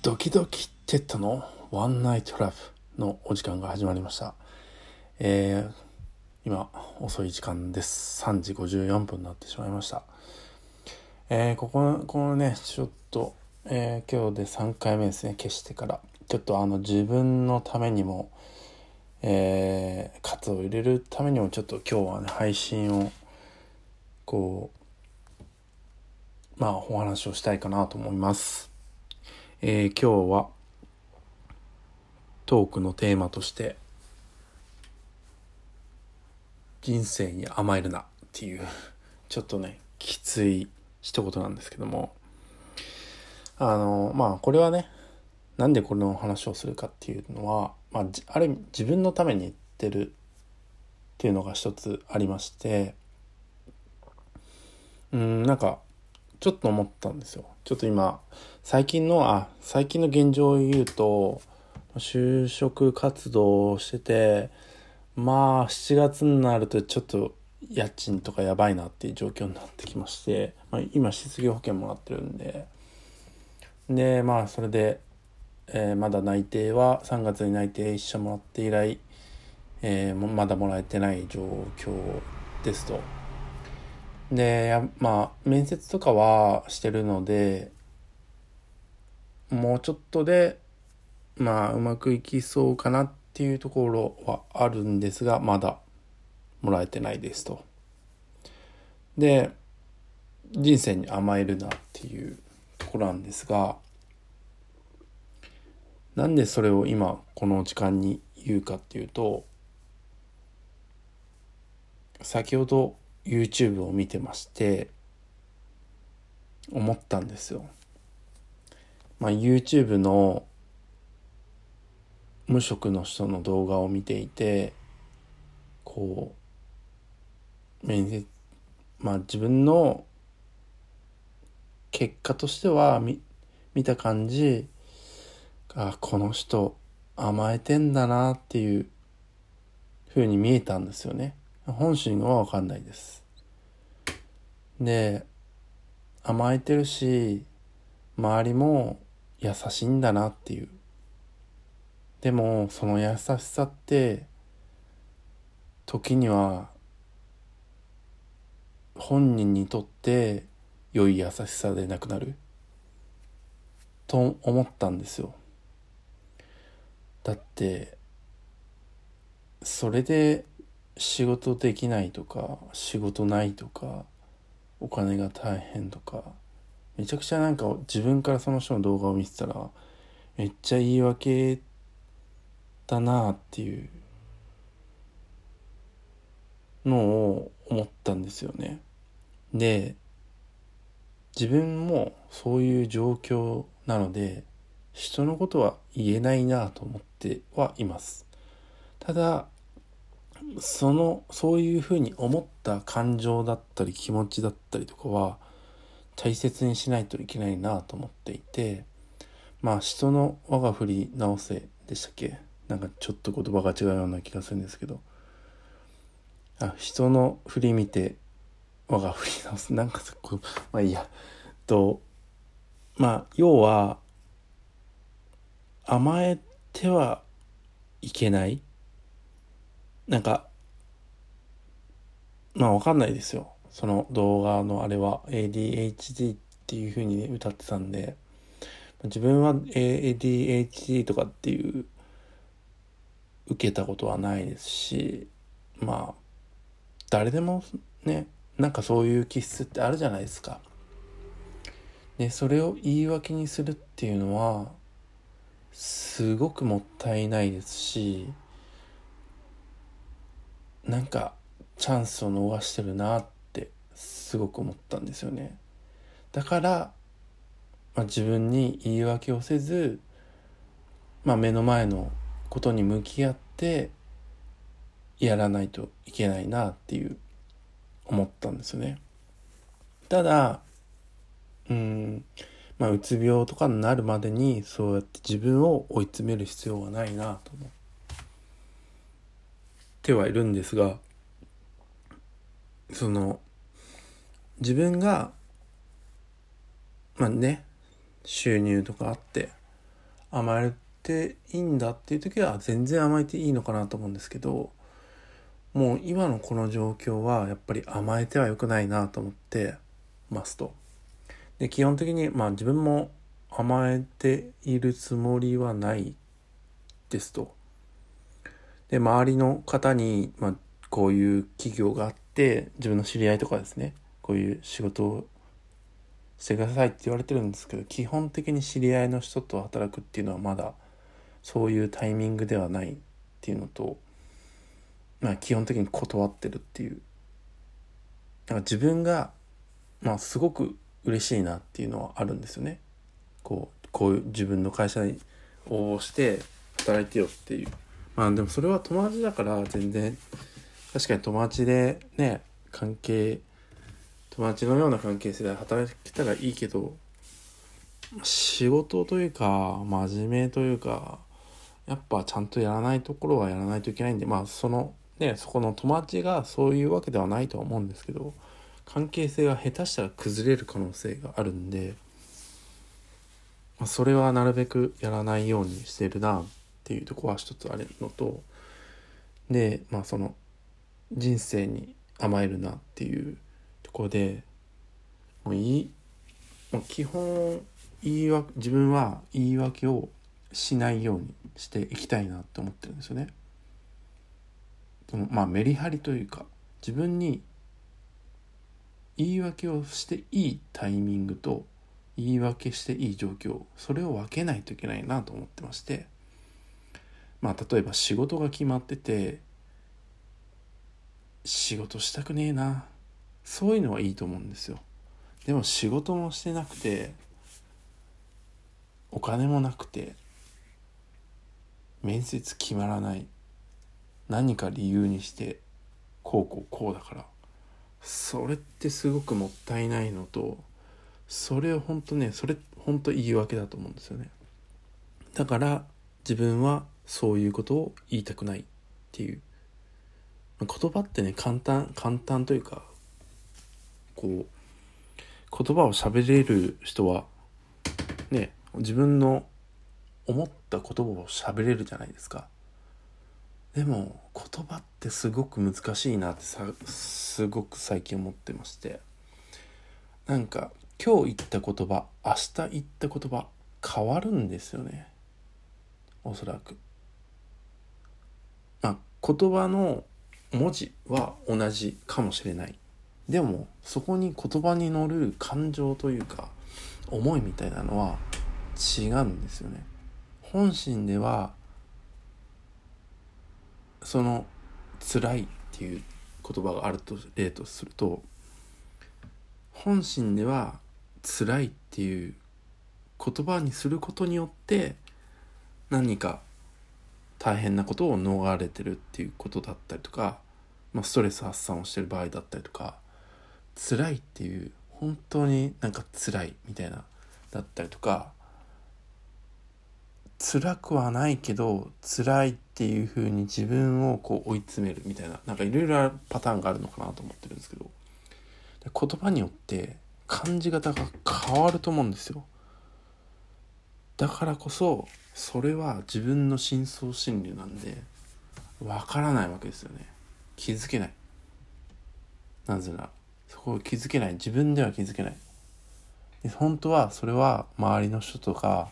ドキドキテッドの？ワンナイトラブのお時間が始まりました。えー、今、遅い時間です。3時54分になってしまいました。えー、ここ、このね、ちょっと、えー、今日で3回目ですね、消してから。ちょっとあの、自分のためにも、えー、活を入れるためにも、ちょっと今日はね、配信を、こう、まあ、お話をしたいかなと思います。えー今日はトークのテーマとして人生に甘えるなっていうちょっとねきつい一言なんですけども。あのまあこれはねなんでこの話をするかっていうのは、まあ、ある意味自分のために言ってるっていうのが一つありまして。うんなんかちょっと思ったんですよ。ちょっと今、最近の、あ、最近の現状を言うと、就職活動をしてて、まあ、7月になるとちょっと家賃とかやばいなっていう状況になってきまして、まあ、今失業保険もらってるんで、で、まあ、それで、えーまだ内定は3月に内定一社もらって以来、えーまだもらえてない状況ですと。で、やまあ、面接とかはしてるので、もうちょっとで、まあ、うまくいきそうかなっていうところはあるんですが、まだもらえてないですと。で、人生に甘えるなっていうところなんですが、なんでそれを今この時間に言うかっていうと、先ほど YouTube を見てまして思ったんですよ。まあ、YouTube の無職の人の動画を見ていてこう面接まあ自分の結果としては見見た感じあこの人甘えてんだなっていう風に見えたんですよね。本心はわかんないです。で、甘えてるし、周りも優しいんだなっていう。でも、その優しさって、時には、本人にとって良い優しさでなくなる。と思ったんですよ。だって、それで仕事できないとか仕事ないとかお金が大変とかめちゃくちゃなんか自分からその人の動画を見てたらめっちゃ言い訳だなっていうのを思ったんですよね。で自分もそういう状況なので人のことは言えないなと思ってはいます。ただそのそういうふうに思った感情だったり気持ちだったりとかは大切にしないといけないなと思っていてまあ人の我が振り直せでしたっけ？なんかちょっと言葉が違うような気がするんですけど。あ人の振り見て我が振り直す。なんかそこまあいいや。とまあ要は甘えてはいけない。なんか、まあわかんないですよ。その動画のあれは ADHD っていう風に歌ってたんで、自分は ADHD とかっていう受けたことはないですし、まあ、誰でもね、なんかそういう気質ってあるじゃないですか。で、それを言い訳にするっていうのは、すごくもったいないですし、なんかチャンスを逃してるなってすごく思ったんですよね。だから、まあ、自分に言い訳をせず、まあ、目の前のことに向き合ってやらないといけないなっていう思ったんですよね。ただうんまあうつ病とかになるまでにそうやって自分を追い詰める必要はないなと。てはいるんですがその自分がまあね収入とかあって甘えていいんだっていう時は全然甘えていいのかなと思うんですけどもう今のこの状況はやっぱり甘えては良くないなと思ってますと。で基本的にまあ自分も甘えているつもりはないですと。で周りの方に、まあ、こういう企業があって自分の知り合いとかですねこういう仕事をしてくださいって言われてるんですけど基本的に知り合いの人と働くっていうのはまだそういうタイミングではないっていうのと、まあ、基本的に断ってるっていうなんか自分が、まあ、すごく嬉しいなっていうのはあるんですよね。こうこういう自分の会社に応募して働いてよっていうまあでもそれは友達だから全然確かに友達でね関係友達のような関係性で働けたらいいけど仕事というか真面目というかやっぱちゃんとやらないところはやらないといけないんでまあそのねそこの友達がそういうわけではないとは思うんですけど関係性が下手したら崩れる可能性があるんで、まあ、それはなるべくやらないようにしてるな。っていうとこは一つあるのとでまあその人生に甘えるなっていうとこでもういいもう基本言い訳自分は言い訳をしないようにしていきたいなって思ってるんですよね。そのまあメリハリというか自分に言い訳をしていいタイミングと言い訳していい状況それを分けないといけないなと思ってましてまあ例えば仕事が決まってて仕事したくねえな。そういうのはいいと思うんですよ。でも仕事もしてなくてお金もなくて面接決まらない。何か理由にしてこうこうこうだから。それってすごくもったいないのとそれを本当ねそれ本当言い訳だと思うんですよね。だから自分はそういうことを言いたくないっていう。言葉ってね簡単簡単というかこう言葉を喋れる人はね自分の思った言葉を喋れるじゃないですか。でも言葉ってすごく難しいなってさすごく最近思ってまして。なんか今日言った言葉明日言った言葉変わるんですよね。おそらく。まあ言葉の文字は同じかもしれない。でもそこに言葉に乗る感情というか思いみたいなのは違うんですよね。本心ではその辛いっていう言葉があると例とすると本心では辛いっていう言葉にすることによって何か大変なことを逃れてるっていうことだったりとか、まあ、ストレス発散をしてる場合だったりとか辛いっていう本当になんか辛いみたいなだったりとか辛くはないけど辛いっていう風に自分をこう追い詰めるみたいななんかいろいろパターンがあるのかなと思ってるんですけど言葉によって感じ方が変わると思うんですよ。だからこそそれは自分の深層心理なんでわからないわけですよね。気づけない。なぜならそこを気づけない。自分では気づけない。本当はそれは周りの人とか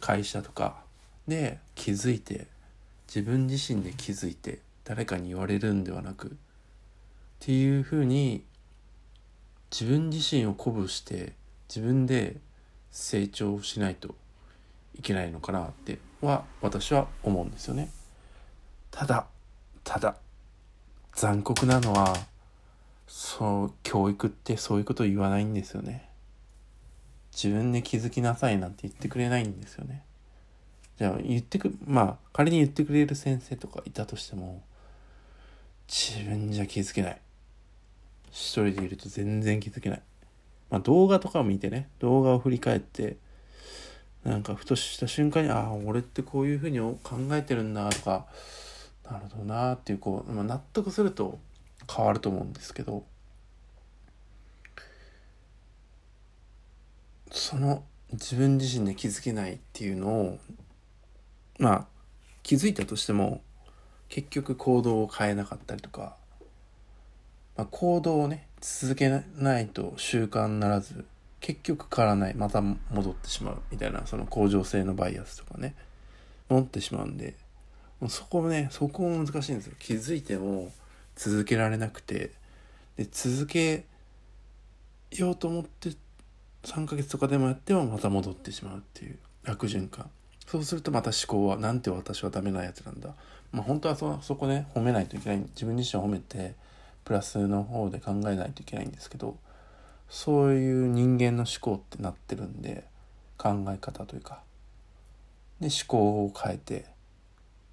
会社とかで気づいて自分自身で気づいて誰かに言われるんではなくっていうふうに自分自身を鼓舞して自分で成長しないといけないのかなっては私は思うんですよね。ただただ残酷なのはそう教育ってそういうこと言わないんですよね。自分で気づきなさいなんて言ってくれないんですよね。じゃあ言ってく、まあ仮に言ってくれる先生とかいたとしても、自分じゃ気づけない。一人でいると全然気づけない。まあ動画とかを見てね、動画を振り返って、なんかふとした瞬間に、ああ、俺ってこういうふうに考えてるんだとか、なるほどなっていう、こう、まあ、納得すると変わると思うんですけど、その自分自身で気づけないっていうのをまあ気づいたとしても結局行動を変えなかったりとか、まあ、行動をね続けないと習慣ならず結局変わらない。また戻ってしまうみたいな。その恒常性のバイアスとかね。持ってしまうんで。もうそこもねそこも難しいんですよ。気づいても続けられなくて。で続けようと思って3ヶ月とかでもやってもまた戻ってしまうっていう。悪循環。そうするとまた思考はなんて私はダメなやつなんだ。まあ本当はそそこね褒めないといけない。自分自身を褒めてプラスの方で考えないといけないんですけど。そういう人間の思考ってなってるんで考え方というかで思考を変えて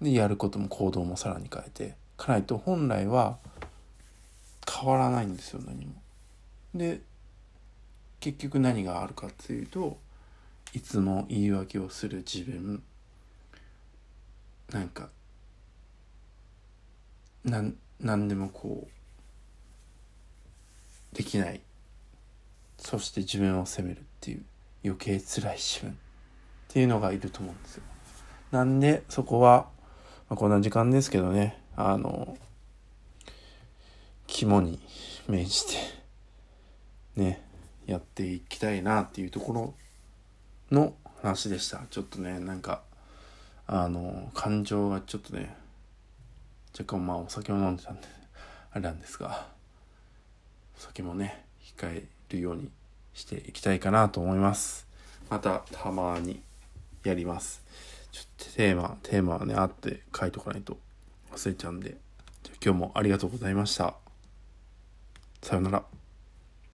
でやることも行動もさらに変えてかないと本来は変わらないんですよ何も。で結局何があるかっていうといつも言い訳をする自分なんかなん何でもこうできないそして自分を責めるっていう余計辛い自分っていうのがいると思うんですよ。なんでそこは、まあ、こんな時間ですけどねあの肝に銘じてねやっていきたいなっていうところの話でしたちょっとねなんかあの感情がちょっとね若干まあお酒を飲んでたんであれなんですがお酒もね控えるようにしていきたいかなと思います。またたまにやります。ちょっとテーマテーマはねあって書いとかないと。忘れちゃうんで。今日もありがとうございました。さようなら。